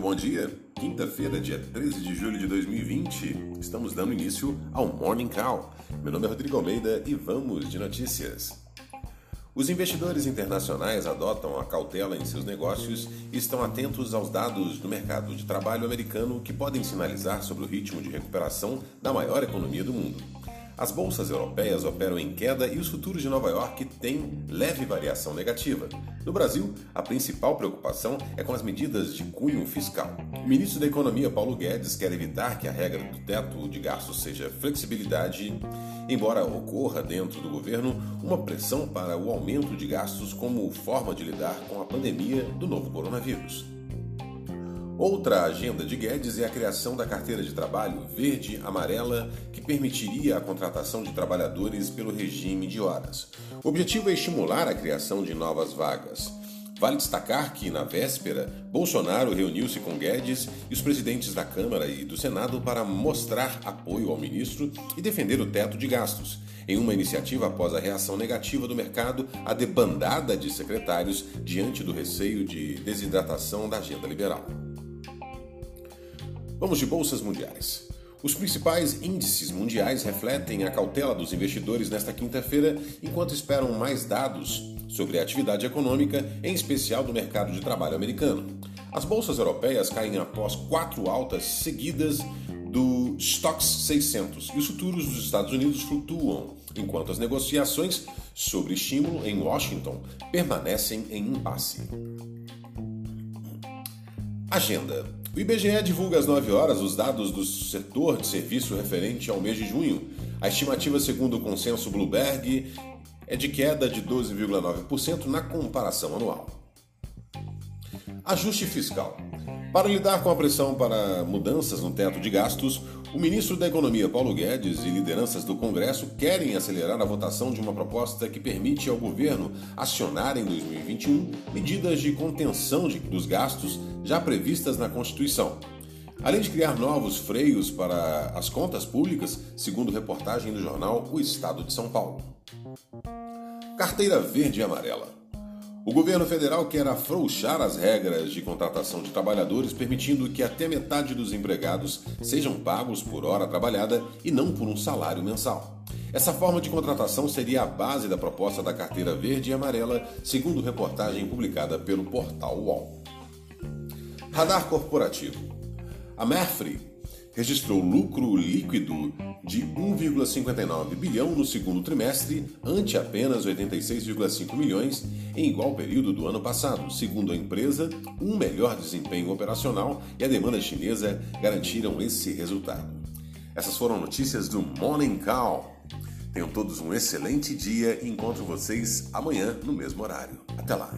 bom dia. Quinta-feira, dia 13 de julho de 2020, estamos dando início ao Morning Call. Meu nome é Rodrigo Almeida e vamos de notícias. Os investidores internacionais adotam a cautela em seus negócios e estão atentos aos dados do mercado de trabalho americano que podem sinalizar sobre o ritmo de recuperação da maior economia do mundo. As bolsas europeias operam em queda e os futuros de Nova York têm leve variação negativa. No Brasil, a principal preocupação é com as medidas de cunho fiscal. O ministro da Economia, Paulo Guedes, quer evitar que a regra do teto de gastos seja flexibilidade, embora ocorra dentro do governo uma pressão para o aumento de gastos como forma de lidar com a pandemia do novo coronavírus. Outra agenda de Guedes é a criação da carteira de trabalho verde-amarela, que permitiria a contratação de trabalhadores pelo regime de horas. O objetivo é estimular a criação de novas vagas. Vale destacar que, na véspera, Bolsonaro reuniu-se com Guedes e os presidentes da Câmara e do Senado para mostrar apoio ao ministro e defender o teto de gastos, em uma iniciativa após a reação negativa do mercado à debandada de secretários diante do receio de desidratação da agenda liberal. Vamos de bolsas mundiais. Os principais índices mundiais refletem a cautela dos investidores nesta quinta-feira, enquanto esperam mais dados sobre a atividade econômica, em especial do mercado de trabalho americano. As bolsas europeias caem após quatro altas seguidas do Stoxx 600 e os futuros dos Estados Unidos flutuam, enquanto as negociações sobre estímulo em Washington permanecem em impasse. Agenda o IBGE divulga às 9 horas os dados do setor de serviço referente ao mês de junho. A estimativa, segundo o consenso Bloomberg, é de queda de 12,9% na comparação anual. Ajuste fiscal. Para lidar com a pressão para mudanças no teto de gastos, o ministro da Economia Paulo Guedes e lideranças do Congresso querem acelerar a votação de uma proposta que permite ao governo acionar em 2021 medidas de contenção de, dos gastos já previstas na Constituição. Além de criar novos freios para as contas públicas, segundo reportagem do jornal O Estado de São Paulo. Carteira Verde e Amarela. O governo federal quer afrouxar as regras de contratação de trabalhadores, permitindo que até metade dos empregados sejam pagos por hora trabalhada e não por um salário mensal. Essa forma de contratação seria a base da proposta da carteira verde e amarela, segundo reportagem publicada pelo portal UOL. Radar corporativo. A Merfrey registrou lucro líquido de 1,59 bilhão no segundo trimestre, ante apenas 86,5 milhões em igual período do ano passado. Segundo a empresa, um melhor desempenho operacional e a demanda chinesa garantiram esse resultado. Essas foram notícias do Morning Call. Tenham todos um excelente dia e encontro vocês amanhã no mesmo horário. Até lá!